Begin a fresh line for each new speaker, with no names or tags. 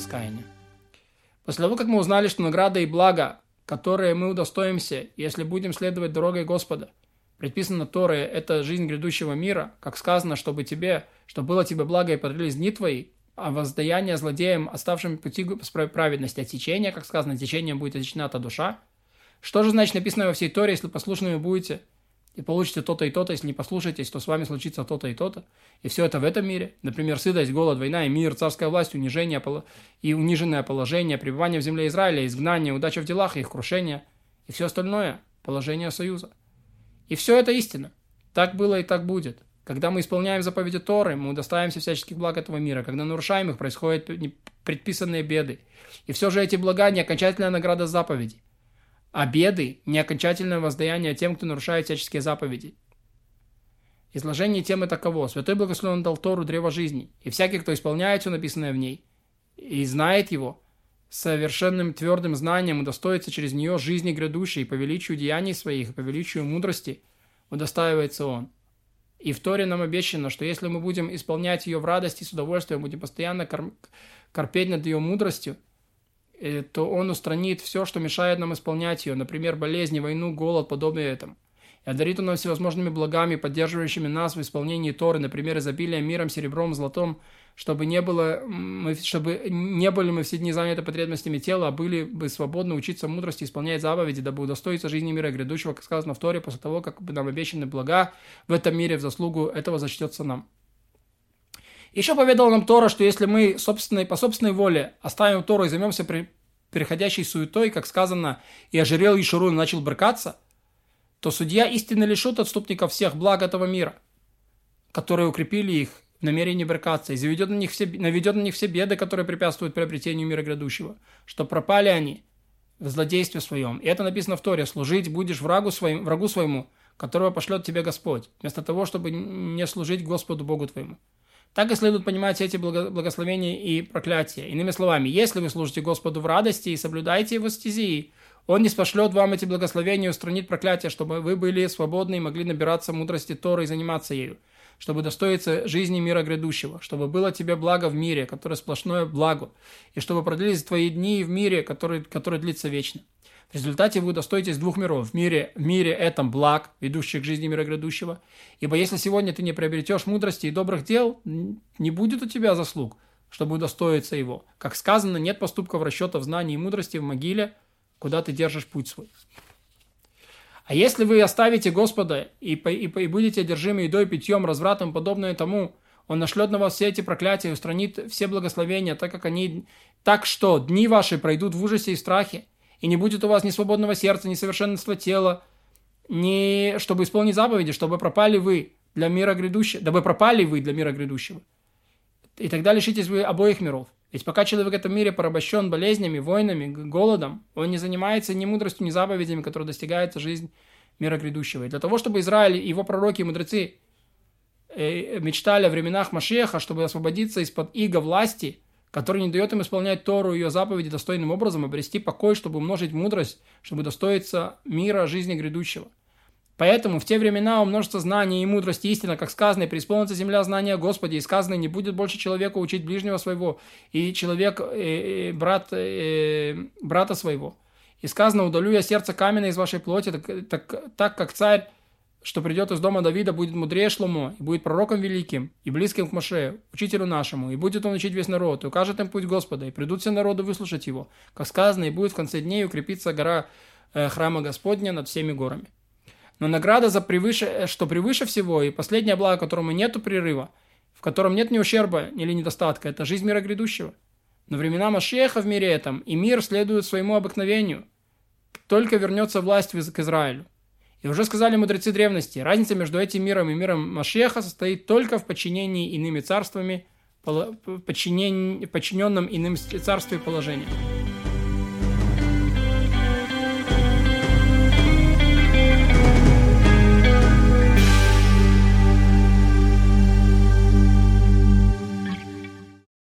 раскаяния. После того, как мы узнали, что награда и благо, которые мы удостоимся, если будем следовать дорогой Господа, предписано Торой, это жизнь грядущего мира, как сказано, чтобы тебе, чтобы было тебе благо и подрылись дни твои, а воздаяние злодеям, оставшим пути праведности, отсечения, как сказано, течением будет отсечена та душа. Что же значит написано во всей Торе, если послушными будете – и получите то-то и то-то, если не послушаетесь, то с вами случится то-то и то-то. И все это в этом мире. Например, сытость, голод, война и мир, царская власть, унижение и униженное положение, пребывание в земле Израиля, изгнание, удача в делах и их крушение. И все остальное – положение союза. И все это истина. Так было и так будет. Когда мы исполняем заповеди Торы, мы удостаиваемся всяческих благ этого мира. Когда нарушаем их, происходят предписанные беды. И все же эти блага не окончательная награда заповедей а беды – не окончательное воздаяние тем, кто нарушает всяческие заповеди. Изложение темы таково. Святой Благословен дал Тору древо жизни, и всякий, кто исполняет все написанное в ней, и знает его, совершенным твердым знанием удостоится через нее жизни грядущей, по величию деяний своих, по величию мудрости удостаивается он. И в Торе нам обещано, что если мы будем исполнять ее в радости и с удовольствием, будем постоянно корпеть над ее мудростью – то он устранит все, что мешает нам исполнять ее, например, болезни, войну, голод, подобное этому. И одарит он нас всевозможными благами, поддерживающими нас в исполнении Торы, например, изобилием, миром, серебром, золотом, чтобы не, было, мы, чтобы не были мы все дни заняты потребностями тела, а были бы свободны учиться мудрости, исполнять заповеди, дабы удостоиться жизни мира грядущего, как сказано в Торе, после того, как нам обещаны блага в этом мире в заслугу этого зачтется нам. Еще поведал нам Тора, что если мы собственной, по собственной воле оставим Тору и займемся при, переходящей суетой, как сказано, и ожирел Ишуру и начал брыкаться, то судья истинно лишит отступников всех благ этого мира, которые укрепили их в намерении брыкаться, и заведет на них все, наведет на них все беды, которые препятствуют приобретению мира грядущего, что пропали они в злодействе своем. И это написано в Торе, служить будешь врагу, своим, врагу своему, которого пошлет тебе Господь, вместо того, чтобы не служить Господу Богу твоему. Так и следует понимать эти благословения и проклятия. Иными словами, если вы служите Господу в радости и соблюдаете Его стези, Он не спошлет вам эти благословения и устранит проклятие, чтобы вы были свободны и могли набираться мудрости Торы и заниматься ею, чтобы достоиться жизни мира грядущего, чтобы было тебе благо в мире, которое сплошное благо, и чтобы продлились твои дни в мире, который, который длится вечно. В результате вы удостоитесь двух миров. В мире, в мире этом благ, ведущих к жизни мира грядущего. Ибо если сегодня ты не приобретешь мудрости и добрых дел, не будет у тебя заслуг, чтобы удостоиться его. Как сказано, нет поступков расчетов знаний и мудрости в могиле, куда ты держишь путь свой. А если вы оставите Господа и, и, и будете одержимы едой, питьем, развратом, подобное тому, Он нашлет на вас все эти проклятия и устранит все благословения, так как они... Так что дни ваши пройдут в ужасе и страхе, и не будет у вас ни свободного сердца, ни совершенства тела, ни чтобы исполнить заповеди, чтобы пропали вы для мира грядущего, дабы пропали вы для мира грядущего. И тогда лишитесь вы обоих миров. Ведь пока человек в этом мире порабощен болезнями, войнами, голодом, он не занимается ни мудростью, ни заповедями, которые достигается жизнь мира грядущего. И для того, чтобы Израиль и его пророки и мудрецы э, мечтали о временах Машеха, чтобы освободиться из-под иго власти – который не дает им исполнять Тору и ее заповеди достойным образом, обрести покой, чтобы умножить мудрость, чтобы достоиться мира жизни грядущего. Поэтому в те времена умножится знание и мудрость истина, как сказано, и преисполнится земля знания о Господе, и сказано, не будет больше человека учить ближнего своего, и человек, э, э, брат, э, брата своего. И сказано, удалю я сердце каменное из вашей плоти, так, так, так как царь что придет из дома Давида, будет мудрее Шломо, и будет пророком великим, и близким к Моше, учителю нашему, и будет он учить весь народ, и укажет им путь Господа, и придут все народы выслушать его, как сказано, и будет в конце дней укрепиться гора э, храма Господня над всеми горами. Но награда за превыше, э, что превыше всего, и последнее благо, которому нету прерыва, в котором нет ни ущерба, или недостатка, это жизнь мира грядущего. Но времена Машеха в мире этом, и мир следует своему обыкновению, только вернется власть к Израилю. И уже сказали мудрецы древности, разница между этим миром и миром Машеха состоит только в подчинении иными царствами, подчиненном иным царству и положению.